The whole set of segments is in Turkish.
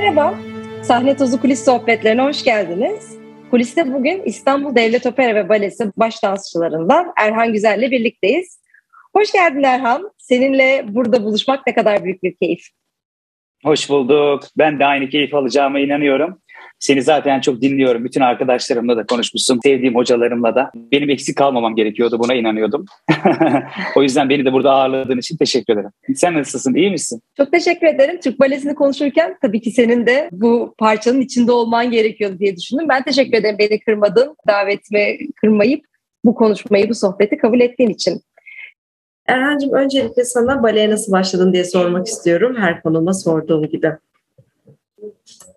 Merhaba, Sahne Tozu Kulis Sohbetlerine hoş geldiniz. Kuliste bugün İstanbul Devlet Opera ve Balesi baş dansçılarından Erhan Güzel'le birlikteyiz. Hoş geldin Erhan. Seninle burada buluşmak ne kadar büyük bir keyif. Hoş bulduk. Ben de aynı keyif alacağıma inanıyorum. Seni zaten çok dinliyorum. Bütün arkadaşlarımla da konuşmuşsun. Sevdiğim hocalarımla da. Benim eksik kalmamam gerekiyordu. Buna inanıyordum. o yüzden beni de burada ağırladığın için teşekkür ederim. Sen nasılsın? İyi misin? Çok teşekkür ederim. Türk Balesi'ni konuşurken tabii ki senin de bu parçanın içinde olman gerekiyordu diye düşündüm. Ben teşekkür ederim beni kırmadın. Davetimi kırmayıp bu konuşmayı, bu sohbeti kabul ettiğin için. Erhan'cığım öncelikle sana baleye nasıl başladın diye sormak istiyorum. Her konuma sorduğum gibi.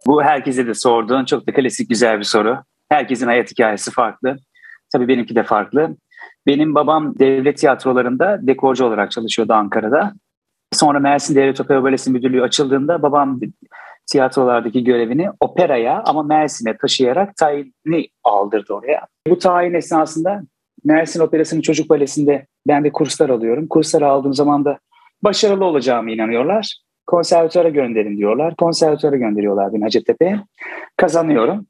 Bu herkese de sorduğun çok da klasik güzel bir soru. Herkesin hayat hikayesi farklı. Tabii benimki de farklı. Benim babam devlet tiyatrolarında dekorcu olarak çalışıyordu Ankara'da. Sonra Mersin Devlet Opera Balesi Müdürlüğü açıldığında babam tiyatrolardaki görevini operaya ama Mersin'e taşıyarak tayini aldırdı oraya. Bu tayin esnasında Mersin Operası'nın çocuk balesinde ben de kurslar alıyorum. Kurslar aldığım zaman da başarılı olacağımı inanıyorlar. Konservatuvara gönderin diyorlar. Konservatuvara gönderiyorlar beni Hacettepe'ye. Kazanıyorum.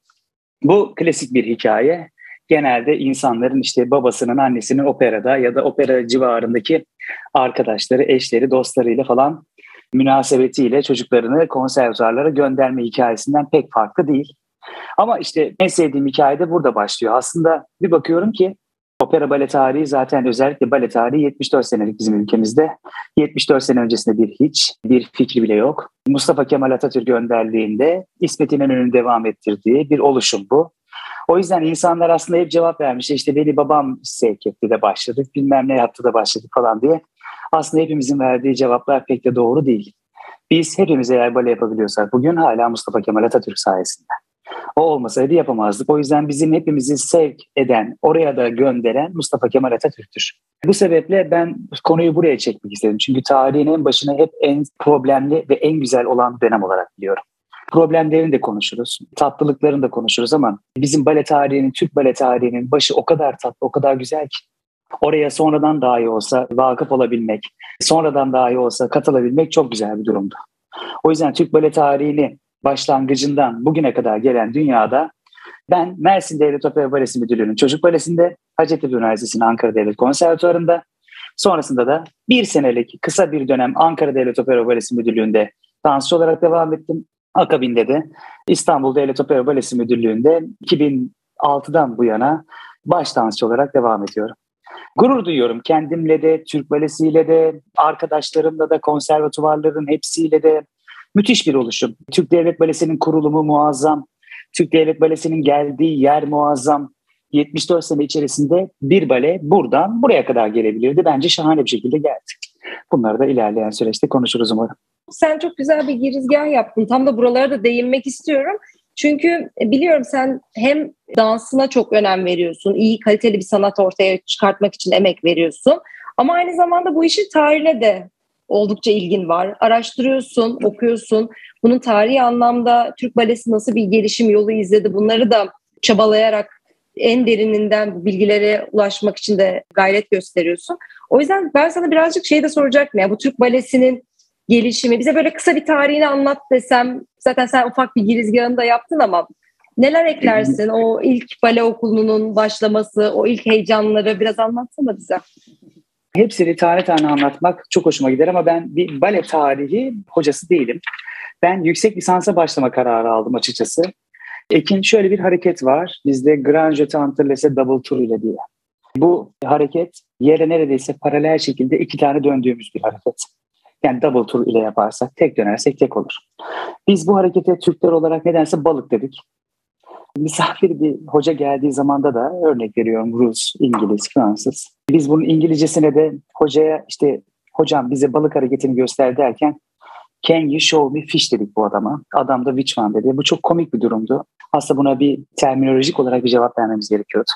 Bu klasik bir hikaye. Genelde insanların işte babasının, annesinin operada ya da opera civarındaki arkadaşları, eşleri, dostlarıyla falan münasebetiyle çocuklarını konservatuarlara gönderme hikayesinden pek farklı değil. Ama işte en sevdiğim hikaye de burada başlıyor. Aslında bir bakıyorum ki Opera bale tarihi zaten özellikle bale tarihi 74 senelik bizim ülkemizde. 74 sene öncesinde bir hiç, bir fikri bile yok. Mustafa Kemal Atatürk önderliğinde İsmet İnönü'nün devam ettirdiği bir oluşum bu. O yüzden insanlar aslında hep cevap vermiş. İşte beni babam sevk etti de başladık, bilmem ne yaptı da başladık falan diye. Aslında hepimizin verdiği cevaplar pek de doğru değil. Biz hepimiz eğer bale yapabiliyorsak bugün hala Mustafa Kemal Atatürk sayesinde. O olmasaydı yapamazdık. O yüzden bizim hepimizi sevk eden, oraya da gönderen Mustafa Kemal Atatürk'tür. Bu sebeple ben konuyu buraya çekmek istedim. Çünkü tarihin en başına hep en problemli ve en güzel olan dönem olarak biliyorum. Problemlerini de konuşuruz, tatlılıklarını da konuşuruz ama bizim bale tarihinin, Türk bale tarihinin başı o kadar tatlı, o kadar güzel ki. Oraya sonradan dahi olsa vakıf olabilmek, sonradan dahi olsa katılabilmek çok güzel bir durumdu. O yüzden Türk bale tarihini başlangıcından bugüne kadar gelen dünyada ben Mersin Devlet Opera Balesi Müdürlüğü'nün çocuk balesinde, Hacettepe Üniversitesi'nin Ankara Devlet Konservatuarı'nda, sonrasında da bir senelik kısa bir dönem Ankara Devlet Opera Balesi Müdürlüğü'nde dansçı olarak devam ettim. Akabinde de İstanbul Devlet Opera Balesi Müdürlüğü'nde 2006'dan bu yana baş dansçı olarak devam ediyorum. Gurur duyuyorum kendimle de, Türk Balesi'yle de, arkadaşlarımla da, konservatuvarların hepsiyle de, Müthiş bir oluşum. Türk Devlet Balesi'nin kurulumu muazzam. Türk Devlet Balesi'nin geldiği yer muazzam. 74 sene içerisinde bir bale buradan buraya kadar gelebilirdi. Bence şahane bir şekilde geldi. Bunları da ilerleyen süreçte konuşuruz umarım. Sen çok güzel bir girizgah yaptın. Tam da buralara da değinmek istiyorum. Çünkü biliyorum sen hem dansına çok önem veriyorsun, iyi kaliteli bir sanat ortaya çıkartmak için emek veriyorsun. Ama aynı zamanda bu işin tarihine de oldukça ilgin var. Araştırıyorsun, okuyorsun. Bunun tarihi anlamda Türk Balesi nasıl bir gelişim yolu izledi bunları da çabalayarak en derininden bilgilere ulaşmak için de gayret gösteriyorsun. O yüzden ben sana birazcık şey de soracaktım ya bu Türk Balesi'nin gelişimi bize böyle kısa bir tarihini anlat desem zaten sen ufak bir girizgahını da yaptın ama neler eklersin o ilk bale okulunun başlaması o ilk heyecanları biraz anlatsana bize. Hepsini tane tane anlatmak çok hoşuma gider ama ben bir bale tarihi hocası değilim. Ben yüksek lisansa başlama kararı aldım açıkçası. Ekin şöyle bir hareket var. Bizde Grand Jeté Antilles Double Tour ile diye. Bu hareket yere neredeyse paralel şekilde iki tane döndüğümüz bir hareket. Yani double tour ile yaparsak tek dönersek tek olur. Biz bu harekete Türkler olarak nedense balık dedik. Misafir bir hoca geldiği zamanda da örnek veriyorum Rus, İngiliz, Fransız. Biz bunun İngilizcesine de hocaya işte hocam bize balık hareketini göster derken Can you show me fish dedik bu adama. Adam da which one dedi. Bu çok komik bir durumdu. Aslında buna bir terminolojik olarak bir cevap vermemiz gerekiyordu.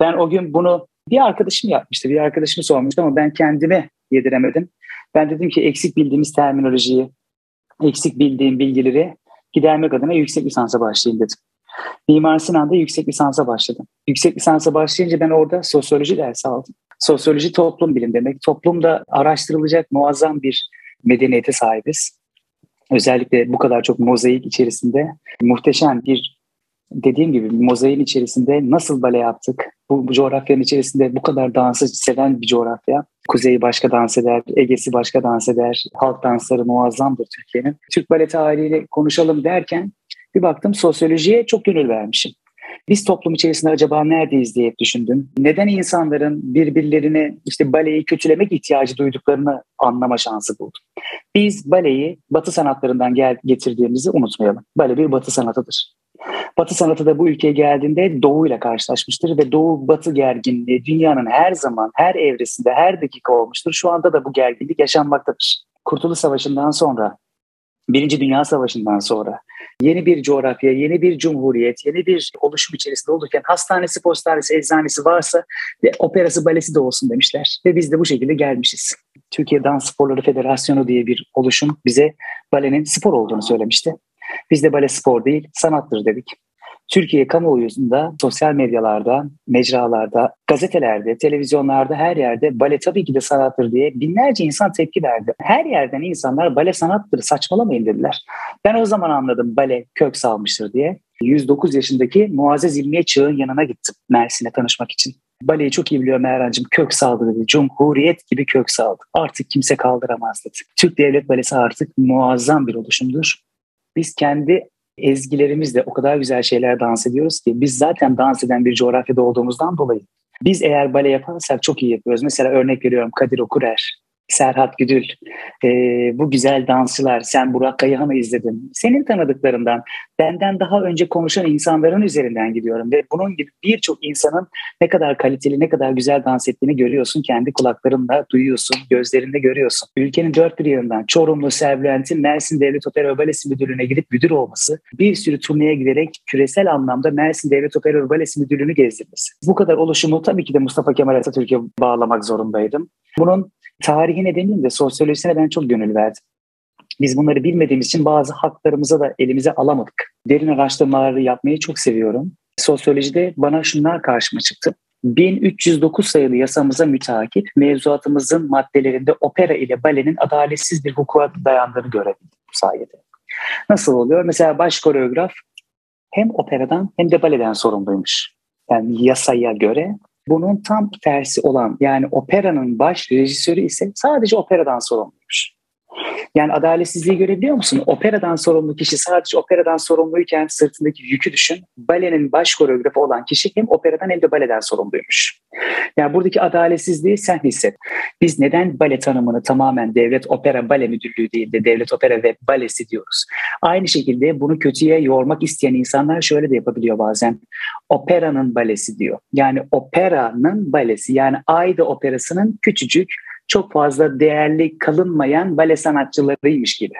Ben o gün bunu bir arkadaşım yapmıştı. Bir arkadaşım sormuştu ama ben kendime yediremedim. Ben dedim ki eksik bildiğimiz terminolojiyi, eksik bildiğim bilgileri gidermek adına yüksek lisansa başlayayım dedim. Mimar Sinan'da yüksek lisansa başladım. Yüksek lisansa başlayınca ben orada sosyoloji dersi aldım. Sosyoloji toplum bilim demek. Toplumda araştırılacak muazzam bir medeniyete sahibiz. Özellikle bu kadar çok mozaik içerisinde muhteşem bir dediğim gibi mozaiğin içerisinde nasıl bale yaptık? Bu, bu coğrafyanın içerisinde bu kadar dansı seven bir coğrafya. Kuzeyi başka dans eder, Ege'si başka dans eder. Halk dansları muazzamdır Türkiye'nin. Türk bale tarihiyle konuşalım derken bir baktım sosyolojiye çok gönül vermişim. Biz toplum içerisinde acaba neredeyiz diye düşündüm. Neden insanların birbirlerini işte baleyi kötülemek ihtiyacı duyduklarını anlama şansı buldum. Biz baleyi batı sanatlarından gel getirdiğimizi unutmayalım. Bale bir batı sanatıdır. Batı sanatı da bu ülkeye geldiğinde Doğu ile karşılaşmıştır ve Doğu-Batı gerginliği dünyanın her zaman, her evresinde, her dakika olmuştur. Şu anda da bu gerginlik yaşanmaktadır. Kurtuluş Savaşı'ndan sonra, Birinci Dünya Savaşı'ndan sonra yeni bir coğrafya, yeni bir cumhuriyet, yeni bir oluşum içerisinde olurken hastanesi, postanesi, eczanesi varsa ve operası, balesi de olsun demişler. Ve biz de bu şekilde gelmişiz. Türkiye Dans Sporları Federasyonu diye bir oluşum bize balenin spor olduğunu söylemişti. Biz de bale spor değil, sanattır dedik. Türkiye kamuoyunda, sosyal medyalarda, mecralarda, gazetelerde, televizyonlarda her yerde bale tabii ki de sanattır diye binlerce insan tepki verdi. Her yerden insanlar bale sanattır saçmalamayın dediler. Ben o zaman anladım bale kök salmıştır diye. 109 yaşındaki Muazzez İlmiye Çağ'ın yanına gittim Mersin'e tanışmak için. Baleyi çok iyi biliyor Mehrancığım. Kök saldı dedi. Cumhuriyet gibi kök saldı. Artık kimse kaldıramaz dedi. Türk Devlet Balesi artık muazzam bir oluşumdur. Biz kendi ezgilerimizle o kadar güzel şeyler dans ediyoruz ki biz zaten dans eden bir coğrafyada olduğumuzdan dolayı biz eğer bale yaparsak çok iyi yapıyoruz. Mesela örnek veriyorum Kadir Okurer. Serhat Güdül, e, bu güzel dansçılar, sen Burak Kayhan'ı izledin. Senin tanıdıklarından, benden daha önce konuşan insanların üzerinden gidiyorum ve bunun gibi birçok insanın ne kadar kaliteli, ne kadar güzel dans ettiğini görüyorsun. Kendi kulaklarınla duyuyorsun, gözlerinde görüyorsun. Ülkenin dört bir yanından Çorumlu Serbülent'in Mersin Devlet Opera Balesi Müdürlüğü'ne gidip müdür olması, bir sürü turneye giderek küresel anlamda Mersin Devlet Opera Balesi Müdürlüğü'nü gezdirmesi. Bu kadar oluşumu tabii ki de Mustafa Kemal Atatürk'e bağlamak zorundaydım. Bunun tarihine demeyeyim de sosyolojisine ben çok gönül verdim. Biz bunları bilmediğimiz için bazı haklarımıza da elimize alamadık. Derin araştırmaları yapmayı çok seviyorum. Sosyolojide bana şunlar karşıma çıktı. 1309 sayılı yasamıza mütakip mevzuatımızın maddelerinde opera ile balenin adaletsiz bir hukuka dayandığını görebildim bu sayede. Nasıl oluyor? Mesela baş koreograf hem operadan hem de baleden sorumluymuş. Yani yasaya göre bunun tam tersi olan yani operanın baş rejisörü ise sadece operadan sorumluymuş. Yani adaletsizliği görebiliyor musun? Operadan sorumlu kişi sadece operadan sorumluyken sırtındaki yükü düşün. Balenin baş koreografı olan kişi hem operadan hem de baleden sorumluymuş. Yani buradaki adaletsizliği sen hisset. Biz neden bale tanımını tamamen devlet opera bale müdürlüğü değil de devlet opera ve balesi diyoruz. Aynı şekilde bunu kötüye yormak isteyen insanlar şöyle de yapabiliyor bazen. Operanın balesi diyor. Yani operanın balesi yani Ayda operasının küçücük çok fazla değerli kalınmayan bale sanatçılarıymış gibi.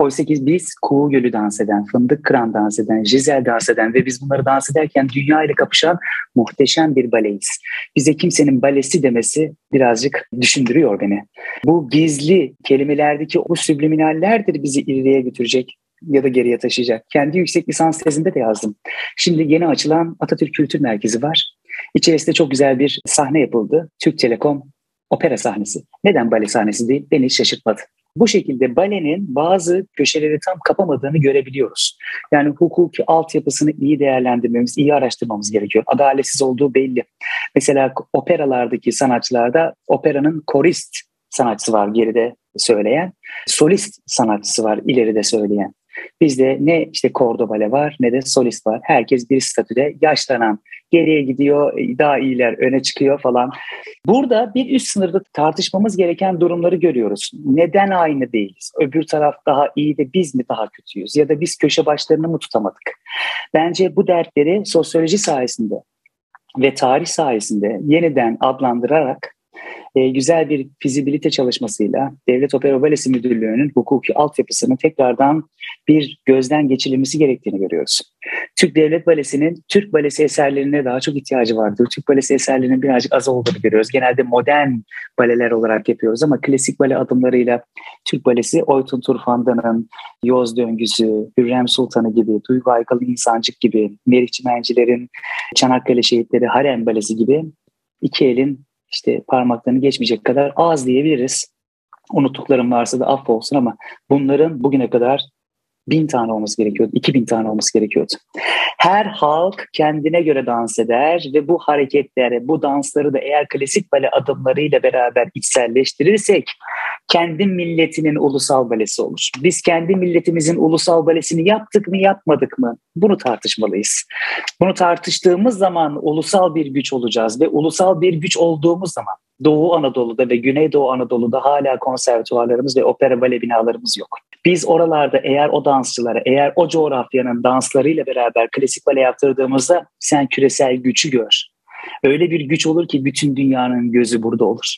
Oysa ki biz Kuğu Gölü dans eden, Fındık Kıran dans eden, Jizel dans eden ve biz bunları dans ederken dünya ile kapışan muhteşem bir baleyiz. Bize kimsenin balesi demesi birazcık düşündürüyor beni. Bu gizli kelimelerdeki o subliminallerdir bizi ileriye götürecek ya da geriye taşıyacak. Kendi yüksek lisans tezinde de yazdım. Şimdi yeni açılan Atatürk Kültür Merkezi var. İçerisinde çok güzel bir sahne yapıldı. Türk Telekom opera sahnesi. Neden bale sahnesi değil? Beni şaşırtmadı. Bu şekilde balenin bazı köşeleri tam kapamadığını görebiliyoruz. Yani hukuki altyapısını iyi değerlendirmemiz, iyi araştırmamız gerekiyor. Adaletsiz olduğu belli. Mesela operalardaki sanatçılarda operanın korist sanatçısı var geride söyleyen, solist sanatçısı var ileride söyleyen. Bizde ne işte kordo bale var ne de solist var. Herkes bir statüde yaşlanan, geriye gidiyor, daha iyiler öne çıkıyor falan. Burada bir üst sınırda tartışmamız gereken durumları görüyoruz. Neden aynı değiliz? Öbür taraf daha iyi de biz mi daha kötüyüz? Ya da biz köşe başlarını mı tutamadık? Bence bu dertleri sosyoloji sayesinde ve tarih sayesinde yeniden adlandırarak e, güzel bir fizibilite çalışmasıyla Devlet Opera Balesi Müdürlüğü'nün hukuki altyapısının tekrardan bir gözden geçirilmesi gerektiğini görüyoruz. Türk Devlet Balesi'nin Türk Balesi eserlerine daha çok ihtiyacı vardır. Türk Balesi eserlerinin birazcık az olduğunu görüyoruz. Genelde modern baleler olarak yapıyoruz ama klasik bale adımlarıyla Türk Balesi Oytun Turfandan'ın Yoz Döngüsü, Hürrem Sultanı gibi, Duygu Aykalı İnsancık gibi, Meriç Çimenciler'in Çanakkale Şehitleri Harem Balesi gibi iki elin işte parmaklarını geçmeyecek kadar az diyebiliriz. Unuttuklarım varsa da affolsun ama bunların bugüne kadar bin tane olması gerekiyordu, iki bin tane olması gerekiyordu. Her halk kendine göre dans eder ve bu hareketleri, bu dansları da eğer klasik bale adımlarıyla beraber içselleştirirsek kendi milletinin ulusal balesi olur. Biz kendi milletimizin ulusal balesini yaptık mı yapmadık mı? Bunu tartışmalıyız. Bunu tartıştığımız zaman ulusal bir güç olacağız ve ulusal bir güç olduğumuz zaman Doğu Anadolu'da ve Güneydoğu Anadolu'da hala konservatuvarlarımız ve opera bale binalarımız yok. Biz oralarda eğer o dansçılara, eğer o coğrafyanın danslarıyla beraber klasik bale yaptırdığımızda sen küresel gücü gör. Öyle bir güç olur ki bütün dünyanın gözü burada olur.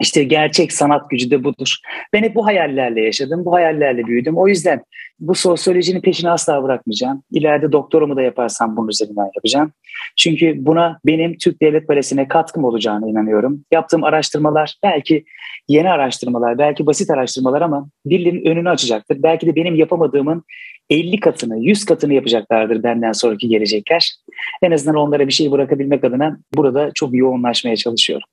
İşte gerçek sanat gücü de budur. Ben hep bu hayallerle yaşadım, bu hayallerle büyüdüm. O yüzden bu sosyolojinin peşini asla bırakmayacağım. İleride doktorumu da yaparsam bunun üzerinden yapacağım. Çünkü buna benim Türk Devlet Balesi'ne katkım olacağına inanıyorum. Yaptığım araştırmalar belki yeni araştırmalar, belki basit araştırmalar ama dilin önünü açacaktır. Belki de benim yapamadığımın 50 katını, 100 katını yapacaklardır benden sonraki gelecekler. En azından onlara bir şey bırakabilmek adına burada çok yoğunlaşmaya çalışıyorum.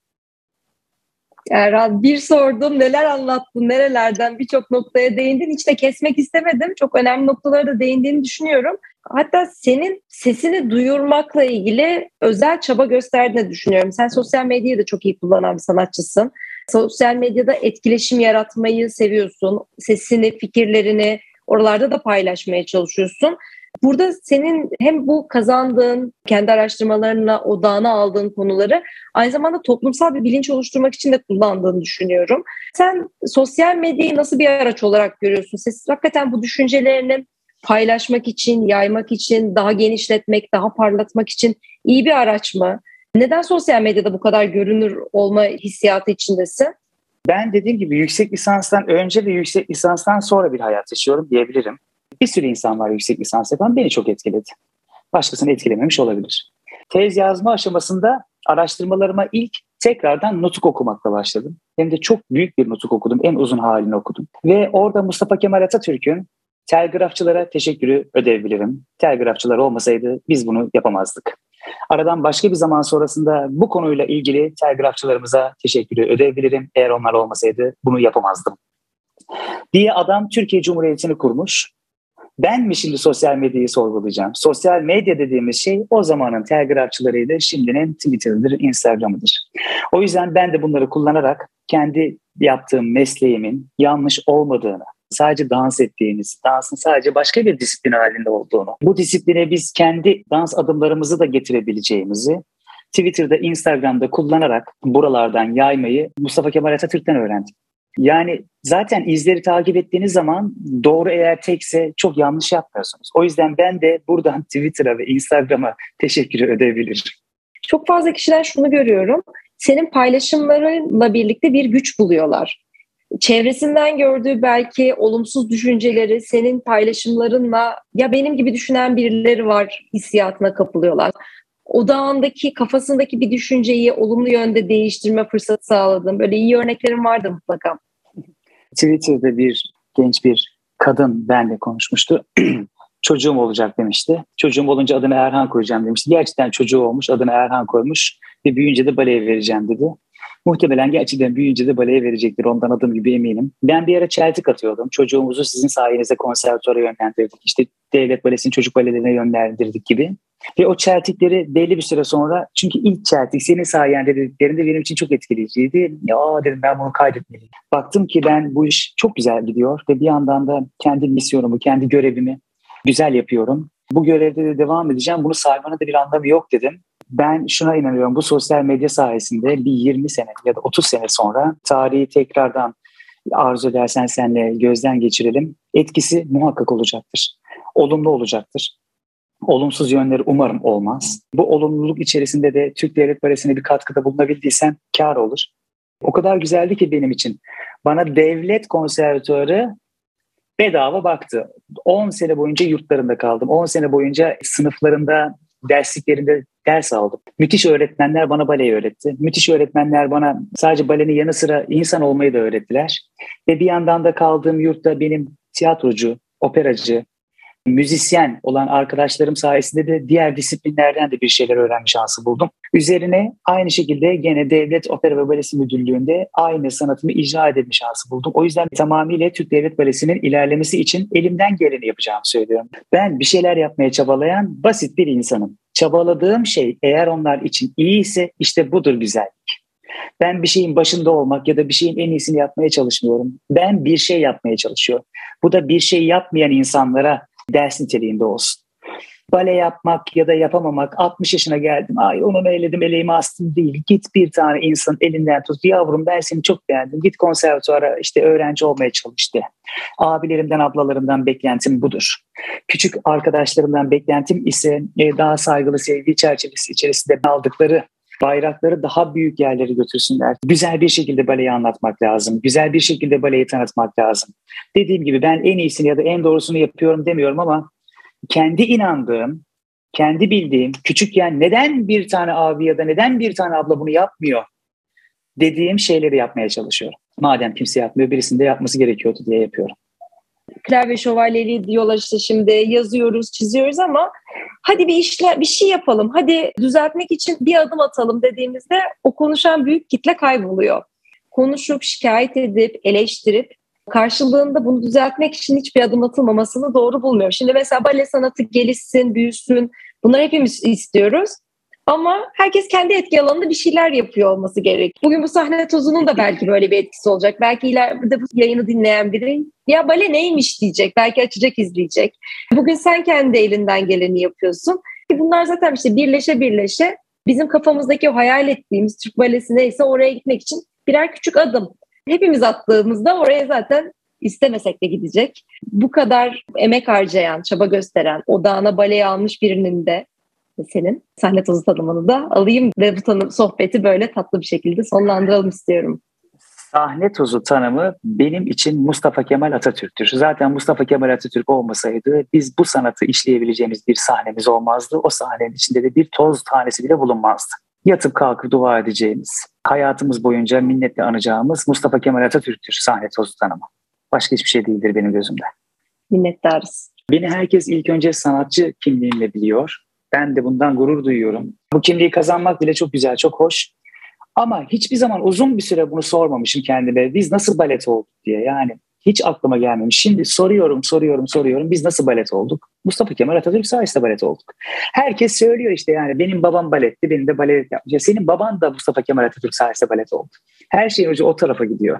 Erhan bir sordum neler anlattın nerelerden birçok noktaya değindin. Hiç de kesmek istemedim. Çok önemli noktalara da değindiğini düşünüyorum. Hatta senin sesini duyurmakla ilgili özel çaba gösterdiğini düşünüyorum. Sen sosyal medyayı da çok iyi kullanan bir sanatçısın. Sosyal medyada etkileşim yaratmayı seviyorsun. Sesini fikirlerini oralarda da paylaşmaya çalışıyorsun Burada senin hem bu kazandığın, kendi araştırmalarına odağına aldığın konuları aynı zamanda toplumsal bir bilinç oluşturmak için de kullandığını düşünüyorum. Sen sosyal medyayı nasıl bir araç olarak görüyorsun? Siz hakikaten bu düşüncelerini paylaşmak için, yaymak için, daha genişletmek, daha parlatmak için iyi bir araç mı? Neden sosyal medyada bu kadar görünür olma hissiyatı içindesin? Ben dediğim gibi yüksek lisanstan önce ve yüksek lisanstan sonra bir hayat yaşıyorum diyebilirim. Bir sürü insan var yüksek lisans yapan beni çok etkiledi. Başkasını etkilememiş olabilir. Tez yazma aşamasında araştırmalarıma ilk tekrardan nutuk okumakla başladım. Hem de çok büyük bir nutuk okudum. En uzun halini okudum. Ve orada Mustafa Kemal Atatürk'ün telgrafçılara teşekkürü ödeyebilirim. Telgrafçılar olmasaydı biz bunu yapamazdık. Aradan başka bir zaman sonrasında bu konuyla ilgili telgrafçılarımıza teşekkürü ödeyebilirim. Eğer onlar olmasaydı bunu yapamazdım. Diye adam Türkiye Cumhuriyeti'ni kurmuş ben mi şimdi sosyal medyayı sorgulayacağım? Sosyal medya dediğimiz şey o zamanın telgrafçılarıyla şimdinin Twitter'ıdır, Instagram'ıdır. O yüzden ben de bunları kullanarak kendi yaptığım mesleğimin yanlış olmadığını, sadece dans ettiğimiz, dansın sadece başka bir disiplin halinde olduğunu, bu disipline biz kendi dans adımlarımızı da getirebileceğimizi Twitter'da, Instagram'da kullanarak buralardan yaymayı Mustafa Kemal Atatürk'ten öğrendim. Yani zaten izleri takip ettiğiniz zaman doğru eğer tekse çok yanlış yapmıyorsunuz. O yüzden ben de buradan Twitter'a ve Instagram'a teşekkür edebilirim. Çok fazla kişiler şunu görüyorum. Senin paylaşımlarınla birlikte bir güç buluyorlar. Çevresinden gördüğü belki olumsuz düşünceleri senin paylaşımlarınla ya benim gibi düşünen birileri var hissiyatına kapılıyorlar odağındaki kafasındaki bir düşünceyi olumlu yönde değiştirme fırsatı sağladım. Böyle iyi örneklerim vardı mutlaka. Twitter'da bir genç bir kadın benle konuşmuştu. çocuğum olacak demişti. Çocuğum olunca adını Erhan koyacağım demişti. Gerçekten çocuğu olmuş, adını Erhan koymuş ve büyüyünce de baleye vereceğim dedi. Muhtemelen gerçekten büyüyünce de baleye verecektir. Ondan adım gibi eminim. Ben bir ara çeltik atıyordum. Çocuğumuzu sizin sayenizde konservatuara yönlendirdik. İşte devlet balesini çocuk balelerine yönlendirdik gibi. Ve o çeltikleri belli bir süre sonra çünkü ilk çeltik senin sayende dediklerinde benim için çok etkileyiciydi. Ya dedim ben bunu kaydetmeliyim. Baktım ki ben bu iş çok güzel gidiyor ve bir yandan da kendi misyonumu, kendi görevimi güzel yapıyorum. Bu görevde de devam edeceğim. Bunu saymanın da bir anlamı yok dedim. Ben şuna inanıyorum. Bu sosyal medya sayesinde bir 20 sene ya da 30 sene sonra tarihi tekrardan arzu edersen senle gözden geçirelim. Etkisi muhakkak olacaktır. Olumlu olacaktır. Olumsuz yönleri umarım olmaz. Bu olumluluk içerisinde de Türk Devlet Parası'na bir katkıda bulunabildiysen kar olur. O kadar güzeldi ki benim için. Bana devlet konservatuarı bedava baktı. 10 sene boyunca yurtlarında kaldım. 10 sene boyunca sınıflarında, dersliklerinde ders aldım. Müthiş öğretmenler bana baleyi öğretti. Müthiş öğretmenler bana sadece balenin yanı sıra insan olmayı da öğrettiler. Ve bir yandan da kaldığım yurtta benim tiyatrocu, operacı, müzisyen olan arkadaşlarım sayesinde de diğer disiplinlerden de bir şeyler öğrenme şansı buldum. Üzerine aynı şekilde gene Devlet Opera ve Balesi Müdürlüğü'nde aynı sanatımı icra edebilme şansı buldum. O yüzden tamamıyla Türk Devlet Balesi'nin ilerlemesi için elimden geleni yapacağımı söylüyorum. Ben bir şeyler yapmaya çabalayan basit bir insanım. Çabaladığım şey eğer onlar için iyi ise işte budur güzellik. Ben bir şeyin başında olmak ya da bir şeyin en iyisini yapmaya çalışmıyorum. Ben bir şey yapmaya çalışıyorum. Bu da bir şey yapmayan insanlara ders niteliğinde olsun. Bale yapmak ya da yapamamak 60 yaşına geldim ay onu eledim eleğimi astım değil. Git bir tane insan elinden tut yavrum ben seni çok beğendim git konservatuara işte öğrenci olmaya çalıştı. Abilerimden ablalarımdan beklentim budur. Küçük arkadaşlarımdan beklentim ise e, daha saygılı sevgi çerçevesi içerisinde aldıkları bayrakları daha büyük yerlere götürsünler. Güzel bir şekilde baleyi anlatmak lazım. Güzel bir şekilde baleyi tanıtmak lazım. Dediğim gibi ben en iyisini ya da en doğrusunu yapıyorum demiyorum ama kendi inandığım, kendi bildiğim, küçükken neden bir tane abi ya da neden bir tane abla bunu yapmıyor dediğim şeyleri yapmaya çalışıyorum. Madem kimse yapmıyor birisinin de yapması gerekiyordu diye yapıyorum klavye şövalyeliği diyorlar işte şimdi yazıyoruz, çiziyoruz ama hadi bir işler bir şey yapalım. Hadi düzeltmek için bir adım atalım dediğimizde o konuşan büyük kitle kayboluyor. Konuşup şikayet edip eleştirip karşılığında bunu düzeltmek için hiçbir adım atılmamasını doğru bulmuyorum. Şimdi mesela bale sanatı gelişsin, büyüsün. Bunları hepimiz istiyoruz. Ama herkes kendi etki alanında bir şeyler yapıyor olması gerek. Bugün bu sahne tozunun da belki böyle bir etkisi olacak. Belki ileride bu yayını dinleyen biri ya bale neymiş diyecek. Belki açacak izleyecek. Bugün sen kendi elinden geleni yapıyorsun. Ki bunlar zaten işte birleşe birleşe bizim kafamızdaki o hayal ettiğimiz Türk balesi neyse oraya gitmek için birer küçük adım. Hepimiz attığımızda oraya zaten istemesek de gidecek. Bu kadar emek harcayan, çaba gösteren, odağına baleyi almış birinin de senin sahne tozu tanımını da alayım ve bu tanım sohbeti böyle tatlı bir şekilde sonlandıralım istiyorum. Sahne tozu tanımı benim için Mustafa Kemal Atatürk'tür. Zaten Mustafa Kemal Atatürk olmasaydı biz bu sanatı işleyebileceğimiz bir sahnemiz olmazdı. O sahnenin içinde de bir toz tanesi bile bulunmazdı. Yatıp kalkıp dua edeceğimiz, hayatımız boyunca minnetle anacağımız Mustafa Kemal Atatürk'tür sahne tozu tanımı. Başka hiçbir şey değildir benim gözümde. Minnettarız. Beni herkes ilk önce sanatçı kimliğimle biliyor. Ben de bundan gurur duyuyorum. Bu kimliği kazanmak bile çok güzel, çok hoş. Ama hiçbir zaman uzun bir süre bunu sormamışım kendime. Biz nasıl balet olduk diye yani. Hiç aklıma gelmemiş. Şimdi soruyorum, soruyorum, soruyorum. Biz nasıl balet olduk? Mustafa Kemal Atatürk sayesinde balet olduk. Herkes söylüyor işte yani benim babam baletti, benim de balet yapmış. Ya senin baban da Mustafa Kemal Atatürk sayesinde balet oldu. Her şeyin ucu o tarafa gidiyor.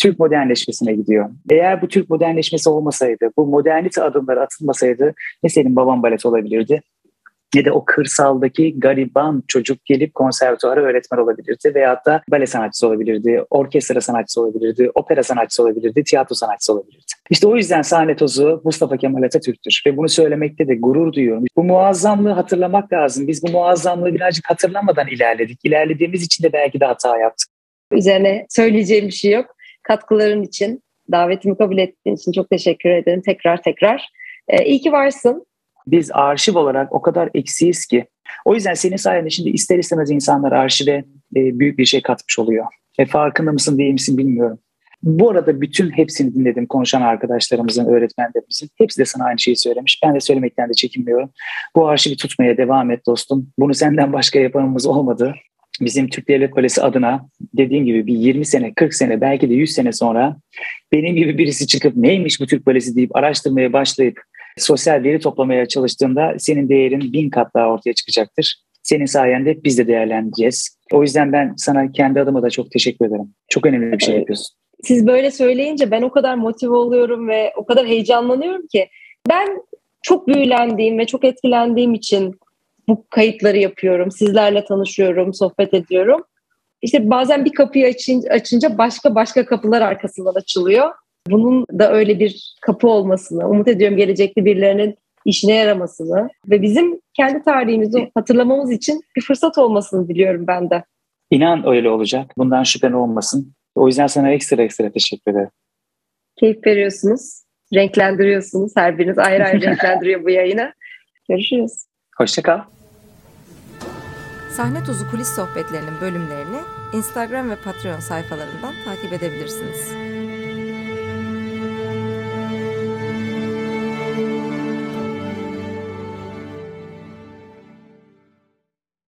Türk modernleşmesine gidiyor. Eğer bu Türk modernleşmesi olmasaydı, bu modernite adımları atılmasaydı ne senin baban balet olabilirdi, ne de o kırsaldaki gariban çocuk gelip konservatuara öğretmen olabilirdi veyahut da bale sanatçısı olabilirdi, orkestra sanatçısı olabilirdi, opera sanatçısı olabilirdi, tiyatro sanatçısı olabilirdi. İşte o yüzden sahne tozu Mustafa Kemal Atatürk'tür ve bunu söylemekte de gurur duyuyorum. Bu muazzamlığı hatırlamak lazım. Biz bu muazzamlığı birazcık hatırlamadan ilerledik. İlerlediğimiz için de belki de hata yaptık. Üzerine söyleyeceğim bir şey yok. Katkıların için, davetimi kabul ettiğin için çok teşekkür ederim tekrar tekrar. Ee, iyi ki varsın. Biz arşiv olarak o kadar eksiyiz ki. O yüzden senin sayende şimdi ister istemez insanlar arşive e, büyük bir şey katmış oluyor. E, farkında mısın değil misin bilmiyorum. Bu arada bütün hepsini dinledim konuşan arkadaşlarımızın, öğretmenlerimizin. Hepsi de sana aynı şeyi söylemiş. Ben de söylemekten de çekinmiyorum. Bu arşivi tutmaya devam et dostum. Bunu senden başka yapanımız olmadı. Bizim Türk Devlet Koleji adına dediğim gibi bir 20 sene, 40 sene, belki de 100 sene sonra benim gibi birisi çıkıp neymiş bu Türk Balesi deyip araştırmaya başlayıp sosyal veri toplamaya çalıştığında senin değerin bin kat daha ortaya çıkacaktır. Senin sayende biz de değerlendireceğiz. O yüzden ben sana kendi adıma da çok teşekkür ederim. Çok önemli bir şey yapıyorsun. Siz böyle söyleyince ben o kadar motive oluyorum ve o kadar heyecanlanıyorum ki ben çok büyülendiğim ve çok etkilendiğim için bu kayıtları yapıyorum. Sizlerle tanışıyorum, sohbet ediyorum. İşte bazen bir kapıyı açınca, açınca başka başka kapılar arkasından açılıyor bunun da öyle bir kapı olmasını, umut ediyorum gelecekte birilerinin işine yaramasını ve bizim kendi tarihimizi hatırlamamız için bir fırsat olmasını diliyorum ben de. İnan öyle olacak. Bundan şüphen olmasın. O yüzden sana ekstra ekstra teşekkür ederim. Keyif veriyorsunuz, renklendiriyorsunuz. Her biriniz ayrı ayrı renklendiriyor bu yayını. Görüşürüz. Hoşçakal. Sahne Tuzu Kulis Sohbetlerinin bölümlerini Instagram ve Patreon sayfalarından takip edebilirsiniz.